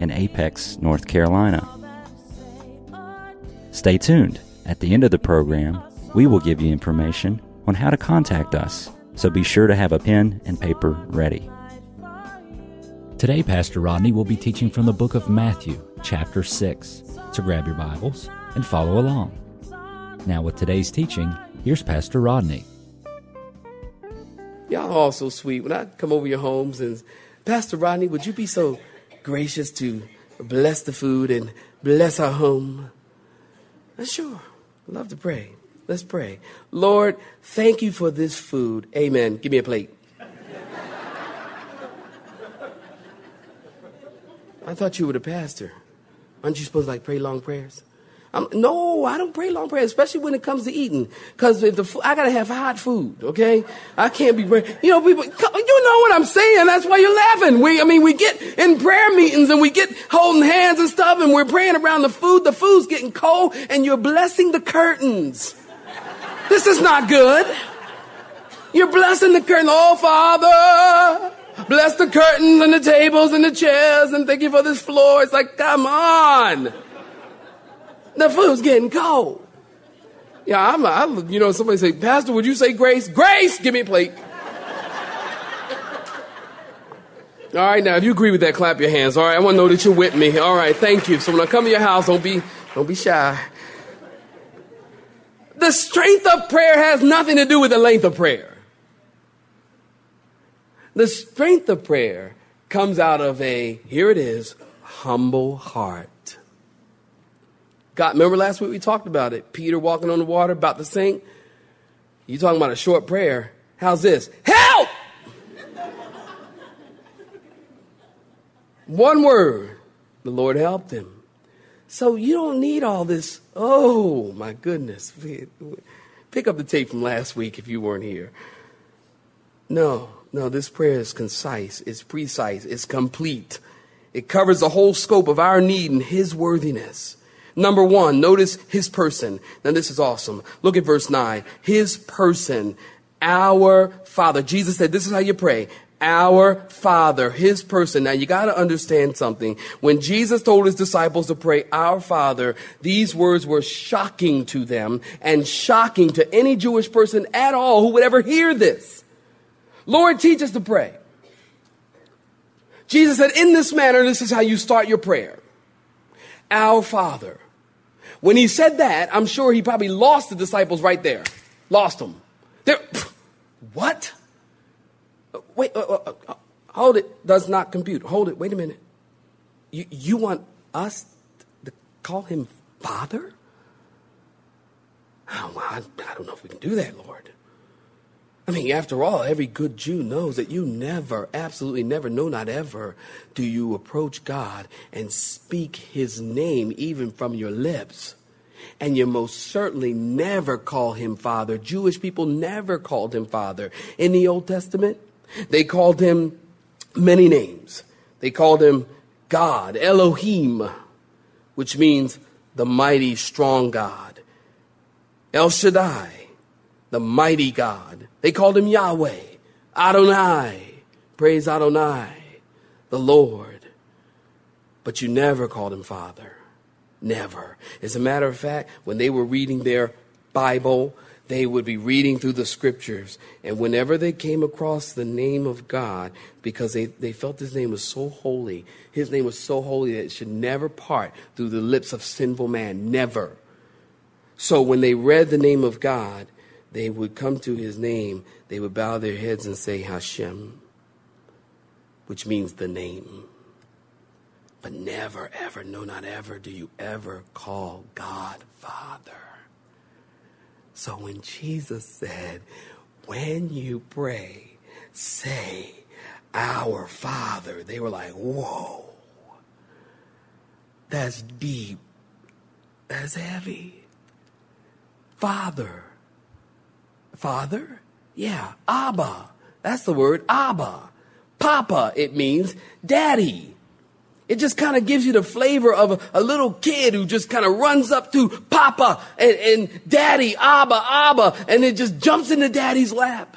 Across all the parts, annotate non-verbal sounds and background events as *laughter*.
in Apex, North Carolina. Stay tuned. At the end of the program, we will give you information on how to contact us, so be sure to have a pen and paper ready. Today, Pastor Rodney will be teaching from the book of Matthew, chapter 6. So grab your Bibles and follow along. Now, with today's teaching, here's Pastor Rodney. Y'all are all so sweet. When I come over your homes and Pastor Rodney, would you be so gracious to bless the food and bless our home? Uh, Sure. Love to pray. Let's pray. Lord, thank you for this food. Amen. Give me a plate. I thought you were the pastor. Aren't you supposed to like pray long prayers? Um, no, I don't pray long prayers, especially when it comes to eating. Because if the I gotta have hot food, okay? I can't be praying. You know, people, you know what I'm saying. That's why you're laughing. We, I mean, we get in prayer meetings and we get holding hands and stuff, and we're praying around the food. The food's getting cold, and you're blessing the curtains. This is not good. You're blessing the curtain. Oh, Father, bless the curtains and the tables and the chairs, and thank you for this floor. It's like, come on. The food's getting cold. Yeah, I'm, I, you know, somebody say, Pastor, would you say grace? Grace, give me a plate. All right, now, if you agree with that, clap your hands. All right, I want to know that you're with me. All right, thank you. So when I come to your house, don't be, don't be shy. The strength of prayer has nothing to do with the length of prayer. The strength of prayer comes out of a, here it is, humble heart. God, remember last week we talked about it. Peter walking on the water, about to sink. You talking about a short prayer. How's this? Help! *laughs* One word. The Lord helped him. So you don't need all this. Oh, my goodness. Pick up the tape from last week if you weren't here. No, no, this prayer is concise, it's precise, it's complete. It covers the whole scope of our need and His worthiness. Number one, notice His person. Now, this is awesome. Look at verse 9. His person, our Father. Jesus said, This is how you pray. Our Father, His person. Now, you got to understand something. When Jesus told His disciples to pray, Our Father, these words were shocking to them and shocking to any Jewish person at all who would ever hear this. Lord, teach us to pray. Jesus said, in this manner, this is how you start your prayer. Our Father. When he said that, I'm sure he probably lost the disciples right there. Lost them. They're, what? Uh, Wait, uh, uh, uh, hold it. Does not compute. Hold it. Wait a minute. You, you want us to call him Father? Oh, well, I, I don't know if we can do that, Lord. I mean, after all, every good Jew knows that you never, absolutely never, no, not ever, do you approach God and speak his name even from your lips. And you most certainly never call him Father. Jewish people never called him Father. In the Old Testament, they called him many names. They called him God, Elohim, which means the mighty, strong God. El Shaddai, the mighty God. They called him Yahweh, Adonai. Praise Adonai, the Lord. But you never called him Father. Never. As a matter of fact, when they were reading their Bible, they would be reading through the scriptures. And whenever they came across the name of God, because they, they felt his name was so holy, his name was so holy that it should never part through the lips of sinful man. Never. So when they read the name of God, they would come to his name, they would bow their heads and say Hashem, which means the name. But never, ever, no, not ever, do you ever call God Father. So when Jesus said, when you pray, say, Our Father, they were like, whoa. That's deep. That's heavy. Father. Father? Yeah, Abba. That's the word, Abba. Papa, it means daddy. It just kind of gives you the flavor of a, a little kid who just kind of runs up to Papa and, and Daddy, Abba, Abba, and it just jumps into Daddy's lap.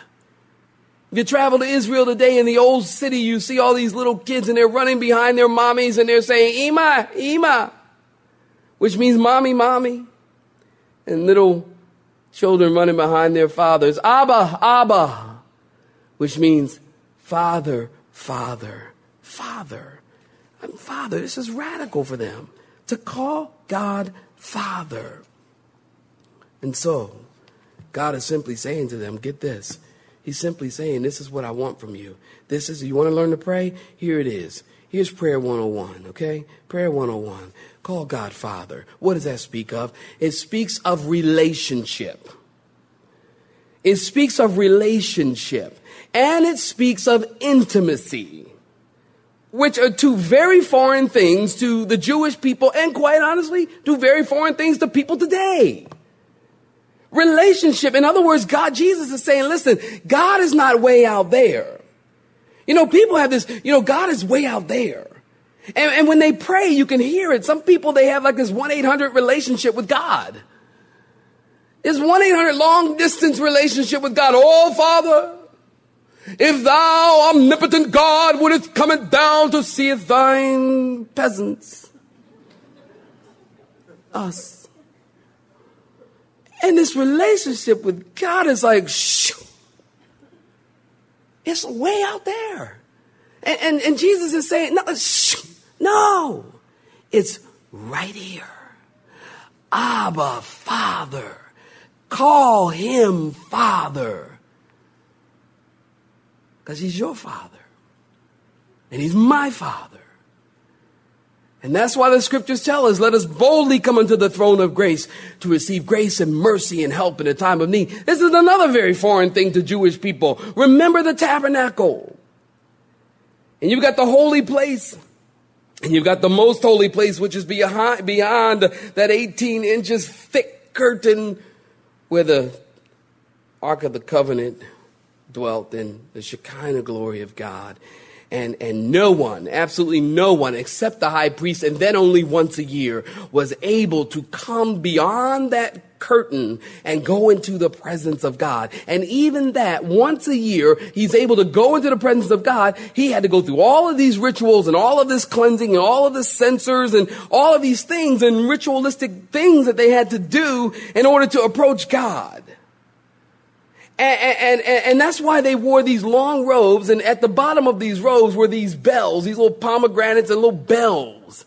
If you travel to Israel today in the old city, you see all these little kids and they're running behind their mommies and they're saying, Ima, Ima, which means mommy, mommy. And little children running behind their fathers, Abba, Abba, which means father, father, father. And father, this is radical for them to call God father. And so, God is simply saying to them, get this. He's simply saying, this is what I want from you. This is, you want to learn to pray? Here it is. Here's prayer 101, okay? Prayer 101. Call God Father. What does that speak of? It speaks of relationship. It speaks of relationship. And it speaks of intimacy which are two very foreign things to the Jewish people and quite honestly, two very foreign things to people today. Relationship. In other words, God, Jesus is saying, listen, God is not way out there. You know, people have this, you know, God is way out there. And, and when they pray, you can hear it. Some people, they have like this 1-800 relationship with God. It's 1-800 long distance relationship with God. Oh, Father, if thou, omnipotent God, wouldest come down to see thine peasants, us. And this relationship with God is like, shoo, it's way out there. And, and, and Jesus is saying, no, shoo, no, it's right here. Abba, Father. Call him Father. Because he's your father. And he's my father. And that's why the scriptures tell us, let us boldly come unto the throne of grace to receive grace and mercy and help in a time of need. This is another very foreign thing to Jewish people. Remember the tabernacle. And you've got the holy place. And you've got the most holy place, which is beyond, beyond that 18 inches thick curtain where the Ark of the Covenant dwelt in the Shekinah glory of God. And, and no one, absolutely no one, except the high priest, and then only once a year, was able to come beyond that curtain and go into the presence of God. And even that, once a year, he's able to go into the presence of God. He had to go through all of these rituals and all of this cleansing and all of the censers and all of these things and ritualistic things that they had to do in order to approach God. And, and, and, that's why they wore these long robes, and at the bottom of these robes were these bells, these little pomegranates and little bells.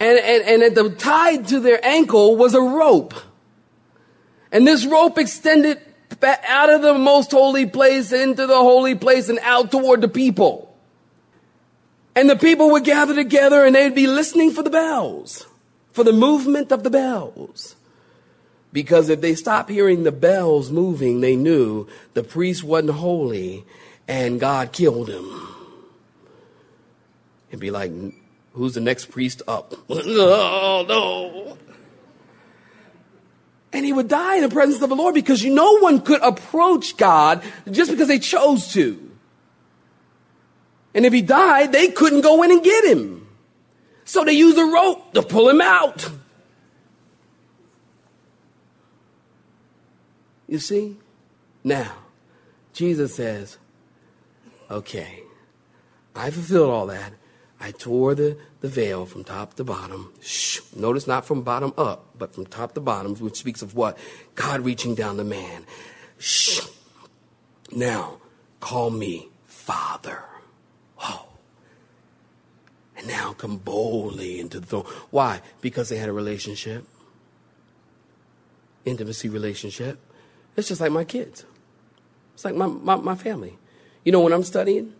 And, and, and at the tied to their ankle was a rope. And this rope extended out of the most holy place into the holy place and out toward the people. And the people would gather together and they'd be listening for the bells, for the movement of the bells. Because if they stopped hearing the bells moving, they knew the priest wasn't holy and God killed him. It'd be like, who's the next priest up? *laughs* oh, no. And he would die in the presence of the Lord because no one could approach God just because they chose to. And if he died, they couldn't go in and get him. So they used a rope to pull him out. You see? Now, Jesus says, okay, I fulfilled all that. I tore the, the veil from top to bottom. Shh. Notice not from bottom up, but from top to bottom, which speaks of what? God reaching down to man. Shh. Now, call me Father. Oh. And now come boldly into the throne. Why? Because they had a relationship. Intimacy relationship. It's just like my kids. It's like my, my, my family. You know, when I'm studying,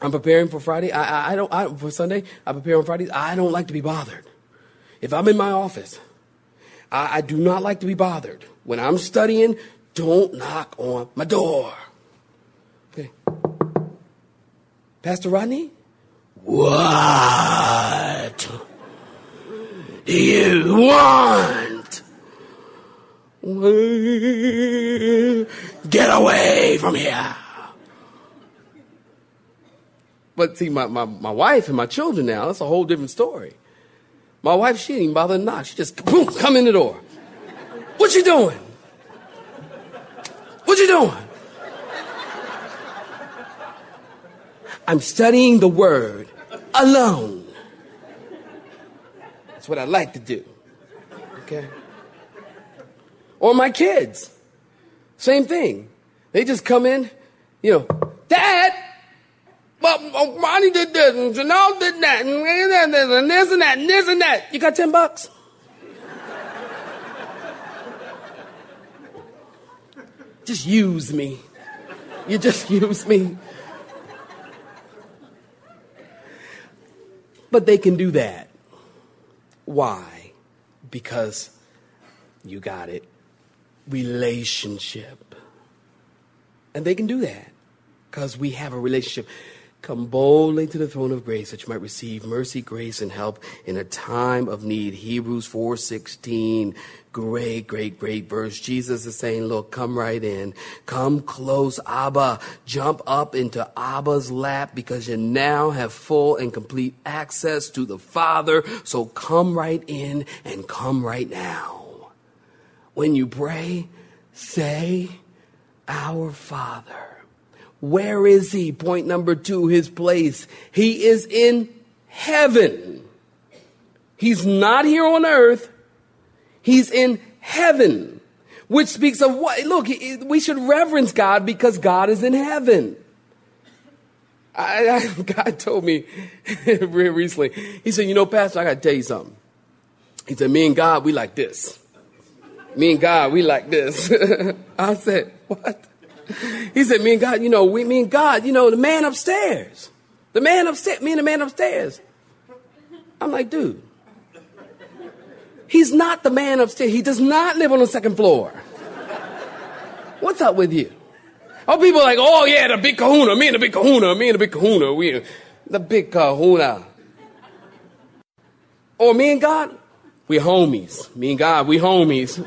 I'm preparing for Friday. I, I, I don't, I, for Sunday, I prepare on Fridays. I don't like to be bothered. If I'm in my office, I, I do not like to be bothered. When I'm studying, don't knock on my door. Okay. Pastor Rodney? What? Do you want. Get away from here. But see, my, my, my wife and my children now, that's a whole different story. My wife, she didn't even bother to knock. She just, boom, come in the door. What you doing? What you doing? I'm studying the word alone. That's what I like to do. Okay? Or my kids. Same thing. They just come in, you know, Dad, well, Ronnie did this, and Janelle did that, and this and that, and this and that. You got 10 bucks? *laughs* just use me. You just use me. But they can do that. Why? Because you got it. Relationship. And they can do that because we have a relationship. Come boldly to the throne of grace that you might receive mercy, grace, and help in a time of need. Hebrews 4:16. Great, great, great verse. Jesus is saying, look, come right in. Come close, Abba. Jump up into Abba's lap because you now have full and complete access to the Father. So come right in and come right now. When you pray, say, Our Father where is he? Point number two, his place. He is in heaven. He's not here on earth. He's in heaven, which speaks of what? Look, we should reverence God because God is in heaven. I, I, *laughs* God told me *laughs* recently, he said, You know, Pastor, I got to tell you something. He said, Me and God, we like this. Me and God, we like this. *laughs* I said, What? he said, me and God, you know, we, me and God, you know, the man upstairs. The man upstairs, me and the man upstairs. I'm like, dude, he's not the man upstairs. He does not live on the second floor. What's up with you? Oh, people are like, oh yeah, the big kahuna, me and the big kahuna, me and the big kahuna, we, the big kahuna. Or me and God, we homies. Me and God, we homies.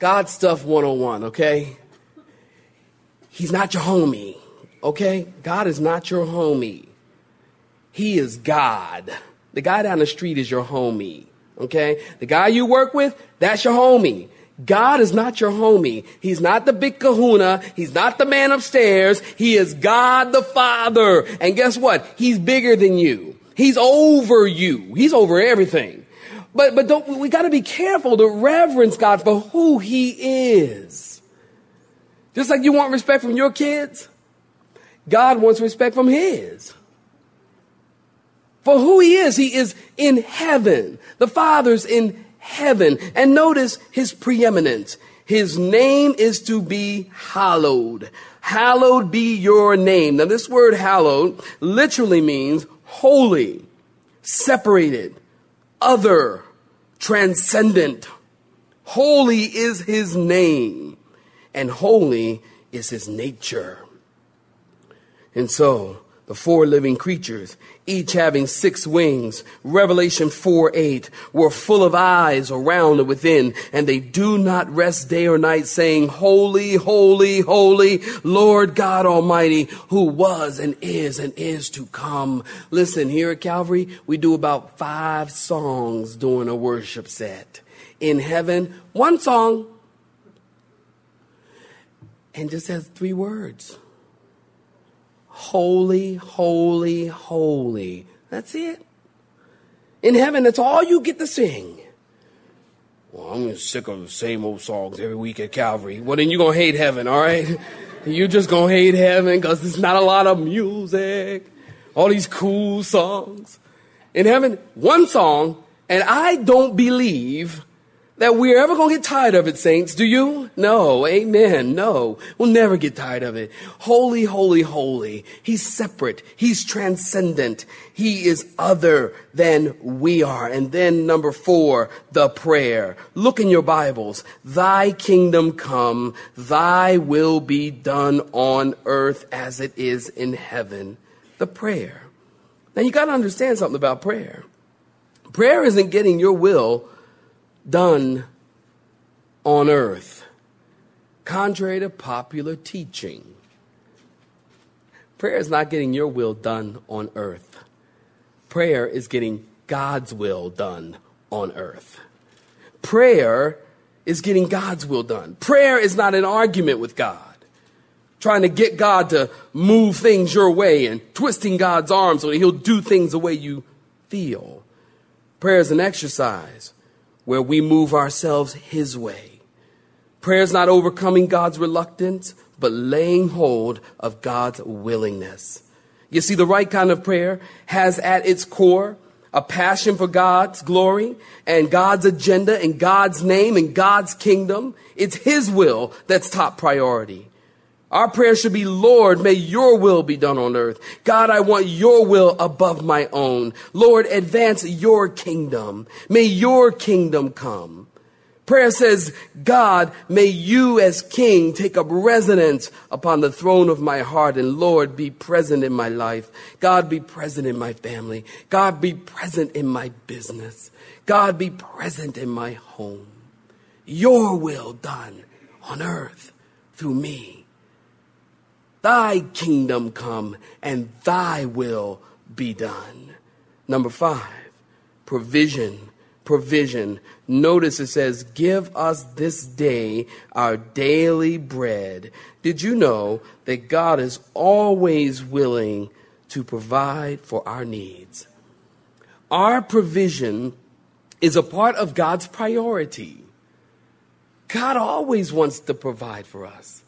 God stuff 101, okay? He's not your homie, okay? God is not your homie. He is God. The guy down the street is your homie, okay? The guy you work with, that's your homie. God is not your homie. He's not the big kahuna. He's not the man upstairs. He is God the Father. And guess what? He's bigger than you. He's over you. He's over everything. But, but don't, we gotta be careful to reverence God for who He is. Just like you want respect from your kids, God wants respect from His. For who He is, He is in heaven. The Father's in heaven. And notice His preeminence. His name is to be hallowed. Hallowed be your name. Now this word hallowed literally means holy, separated, other, transcendent. Holy is his name, and holy is his nature. And so, the four living creatures, each having six wings, Revelation 4 8, were full of eyes around and within, and they do not rest day or night, saying, Holy, holy, holy, Lord God Almighty, who was and is and is to come. Listen, here at Calvary, we do about five songs during a worship set. In heaven, one song, and just has three words holy, holy, holy. That's it. In heaven, that's all you get to sing. Well, I'm sick of the same old songs every week at Calvary. Well, then you're going to hate heaven, all right? *laughs* You're just going to hate heaven because there's not a lot of music, all these cool songs. In heaven, one song, and I don't believe that we're ever going to get tired of it, saints. Do you? No. Amen. No. We'll never get tired of it. Holy, holy, holy. He's separate. He's transcendent. He is other than we are. And then number four, the prayer. Look in your Bibles. Thy kingdom come. Thy will be done on earth as it is in heaven. The prayer. Now you got to understand something about prayer. Prayer isn't getting your will done on earth, contrary to popular teaching. Prayer is not getting your will done on earth. Prayer is getting God's will done on earth. Prayer is getting God's will done. Prayer is not an argument with God, trying to get God to move things your way and twisting God's arm so that He'll do things the way you feel. Prayer is an exercise where we move ourselves His way. Prayer is not overcoming God's reluctance, but laying hold of God's willingness. You see, the right kind of prayer has at its core a passion for God's glory and God's agenda and God's name and God's kingdom. It's His will that's top priority. Our prayer should be, Lord, may your will be done on earth. God, I want your will above my own. Lord, advance your kingdom. May your kingdom come. Prayer says, God, may you as king take up residence upon the throne of my heart and Lord, be present in my life. God, be present in my family. God, be present in my business. God, be present in my home. Your will done on earth through me. Thy kingdom come and thy will be done. Number five, provision provision. Notice it says, Give us this day our daily bread. Did you know that God is always willing to provide for our needs? Our provision is a part of God's priority. God always wants to provide for us.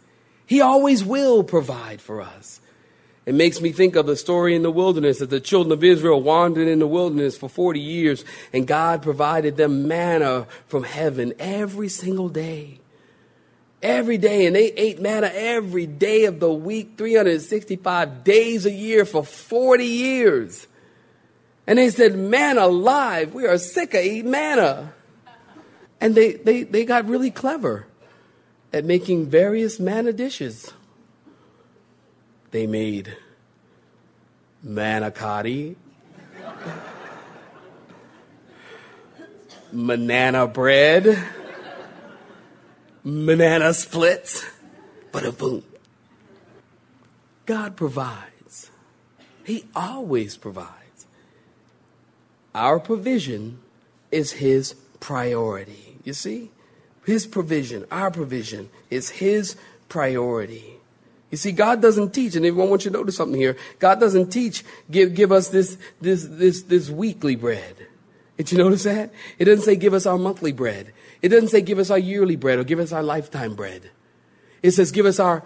He always will provide for us. It makes me think of the story in the wilderness that the children of Israel wandered in the wilderness for 40 years and God provided them manna from heaven every single day. Every day. And they ate manna every day of the week, 365 days a year for 40 years. And they said, Man alive, we are sick of eating manna. And they, they, they got really clever at making various manna dishes they made manicotti, banana bread, banana splits, but a boom. God provides. He always provides. Our provision is His priority. You see? His provision, our provision is His priority. You see, God doesn't teach, and everyone wants you to notice something here. God doesn't teach, give, give us this, this, this, this weekly bread. Did you notice that? It doesn't say give us our monthly bread. It doesn't say give us our yearly bread or give us our lifetime bread. It says give us our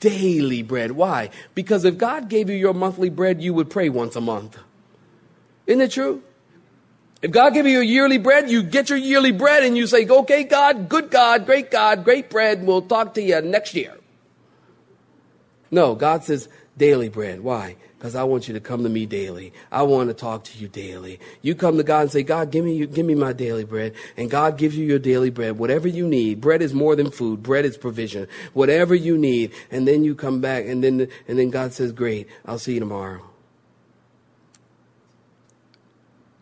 daily bread. Why? Because if God gave you your monthly bread, you would pray once a month. Isn't it true? If God gave you your yearly bread, you get your yearly bread and you say, okay, God, good God, great God, great bread, we'll talk to you next year. No, God says daily bread. Why? Because I want you to come to me daily. I want to talk to you daily. You come to God and say, God, give me, give me my daily bread. And God gives you your daily bread. Whatever you need. Bread is more than food. Bread is provision. Whatever you need. And then you come back and then, and then God says, great, I'll see you tomorrow.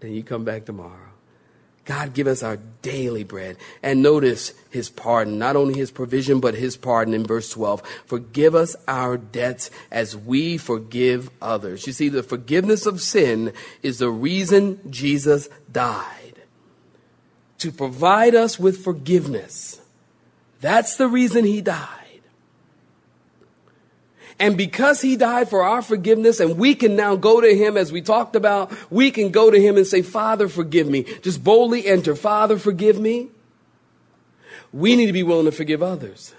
Then you come back tomorrow. God give us our daily bread. And notice his pardon, not only his provision, but his pardon in verse 12. Forgive us our debts as we forgive others. You see, the forgiveness of sin is the reason Jesus died. To provide us with forgiveness. That's the reason he died. And because he died for our forgiveness and we can now go to him as we talked about, we can go to him and say, Father, forgive me. Just boldly enter, Father, forgive me. We need to be willing to forgive others.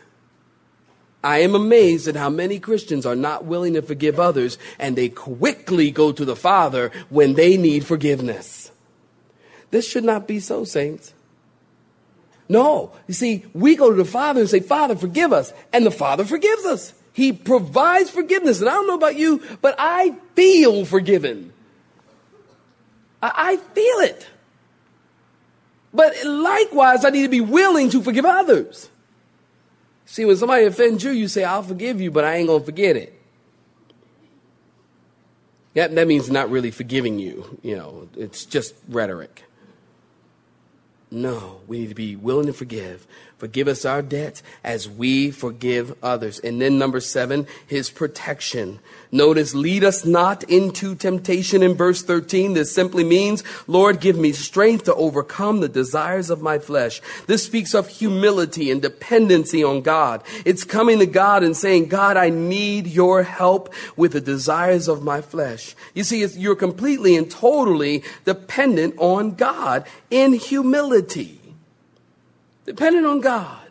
I am amazed at how many Christians are not willing to forgive others and they quickly go to the Father when they need forgiveness. This should not be so, saints. No, you see, we go to the Father and say, Father, forgive us, and the Father forgives us. He provides forgiveness. And I don't know about you, but I feel forgiven. I, I feel it. But likewise, I need to be willing to forgive others. See, when somebody offends you, you say, I'll forgive you, but I ain't going to forget it. That, that means not really forgiving you. You know, it's just rhetoric. No, we need to be willing to forgive. Forgive us our debts as we forgive others. And then number seven, his protection. Notice, lead us not into temptation in verse 13. This simply means, Lord, give me strength to overcome the desires of my flesh. This speaks of humility and dependency on God. It's coming to God and saying, God, I need your help with the desires of my flesh. You see, you're completely and totally dependent on God in humility. Dependent on God.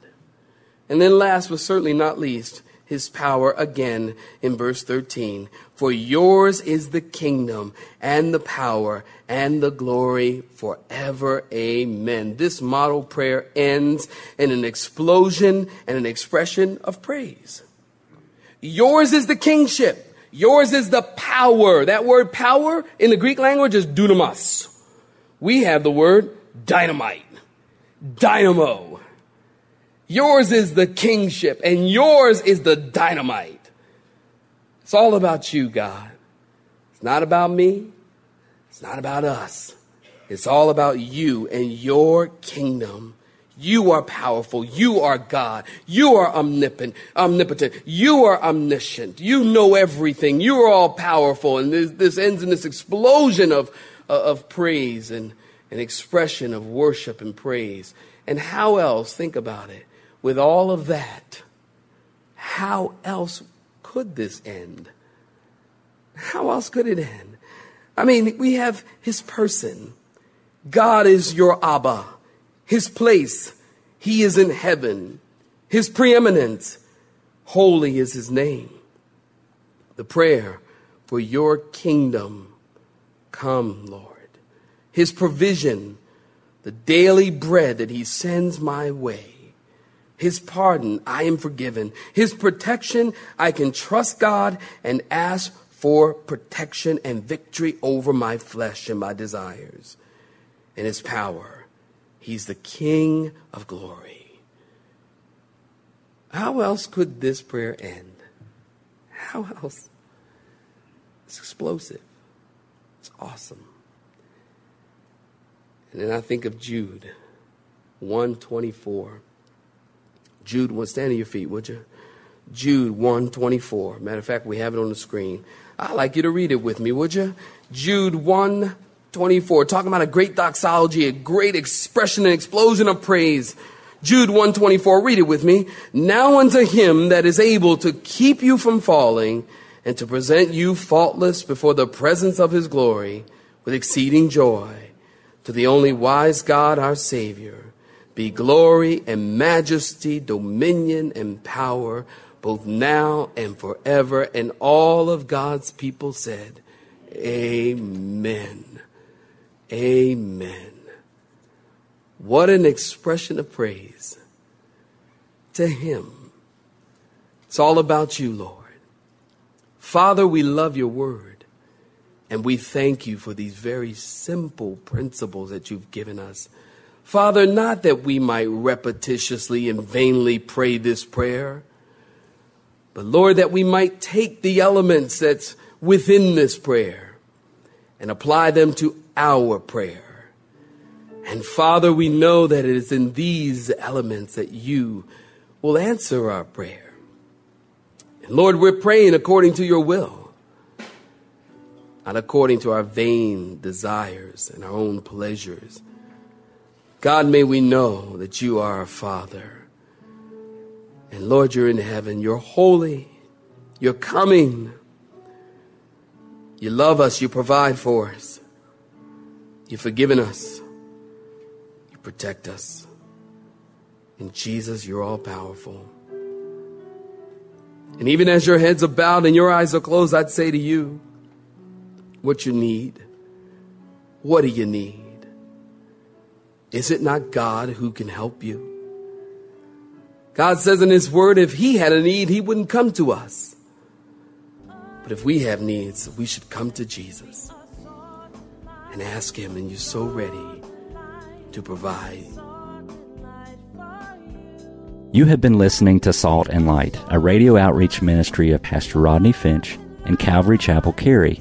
And then last but certainly not least, his power again in verse 13. For yours is the kingdom and the power and the glory forever. Amen. This model prayer ends in an explosion and an expression of praise. Yours is the kingship. Yours is the power. That word power in the Greek language is dunamis. We have the word dynamite, dynamo. Yours is the kingship and yours is the dynamite. It's all about you, God. It's not about me. It's not about us. It's all about you and your kingdom. You are powerful. You are God. You are omnipotent. Omnipotent. You are omniscient. You know everything. You are all powerful. And this, this ends in this explosion of, of praise and an expression of worship and praise. And how else? Think about it with all of that, how else could this end? How else could it end? I mean, we have his person. God is your Abba. His place, he is in heaven. His preeminence, holy is his name. The prayer for your kingdom come, Lord. His provision, the daily bread that he sends my way his pardon, I am forgiven. His protection, I can trust God and ask for protection and victory over my flesh and my desires. And His power, He's the King of glory. How else could this prayer end? How else? It's explosive. It's awesome. And then I think of Jude 124. Jude 1, stand on your feet, would you? Jude 124. Matter of fact, we have it on the screen. I'd like you to read it with me, would you? Jude 124, talking about a great doxology, a great expression an explosion of praise. Jude 124, read it with me. Now unto him that is able to keep you from falling and to present you faultless before the presence of his glory with exceeding joy, to the only wise God, our Savior, be glory and majesty, dominion and power, both now and forever. And all of God's people said, Amen. Amen. What an expression of praise to Him. It's all about you, Lord. Father, we love your word. And we thank you for these very simple principles that you've given us Father, not that we might repetitiously and vainly pray this prayer, but Lord, that we might take the elements that's within this prayer and apply them to our prayer. And Father, we know that it is in these elements that you will answer our prayer. And Lord, we're praying according to your will, not according to our vain desires and our own pleasures. God, may we know that you are our Father. And Lord, you're in heaven. You're holy. You're coming. You love us. You provide for us. You've forgiven us. You protect us. In Jesus, you're all powerful. And even as your heads are bowed and your eyes are closed, I'd say to you, what you need. What do you need? Is it not God who can help you? God says in His Word, if He had a need, He wouldn't come to us. But if we have needs, we should come to Jesus and ask Him, and you're so ready to provide. You have been listening to Salt and Light, a radio outreach ministry of Pastor Rodney Finch and Calvary Chapel Cary.